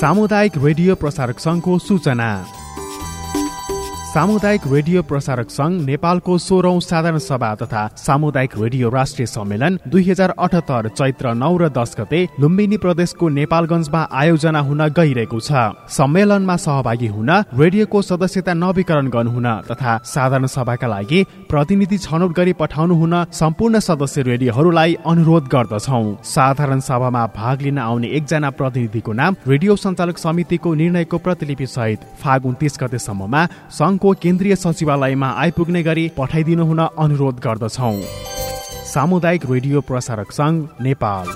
सामुदायिक रेडियो प्रसारक सङ्घको सूचना। सामुदायिक रेडियो प्रसारक संघ नेपालको सोह्रौं साधारण सभा तथा सामुदायिक रेडियो राष्ट्रिय सम्मेलन दुई हजार अठहत्तर चैत्र नौ र दस गते लुम्बिनी प्रदेशको नेपालगञ्जमा आयोजना हुन गइरहेको छ। सम्मेलनमा सहभागी हुन रेडियोको सदस्यता नवीकरण गर्नुहुन तथा साधारण सभाका लागि प्रतिनिधि छनौट गरी पठाउनु हुन सम्पूर्ण सदस्य रेडियोहरूलाई अनुरोध गर्दछौ। साधारण सभामा भाग लिन आउने एकजना प्रतिनिधिको नाम रेडियो सञ्चालक समितिको निर्णयको प्रतिलिपि सहित फागुन तिस गतेसम्ममा संघ को केन्द्रीय सचिवालयमा आइपुग्ने गरी पठाइदिनु हुन अनुरोध गर्दछौ। सामुदायिक रेडियो प्रसारक संघ नेपाल।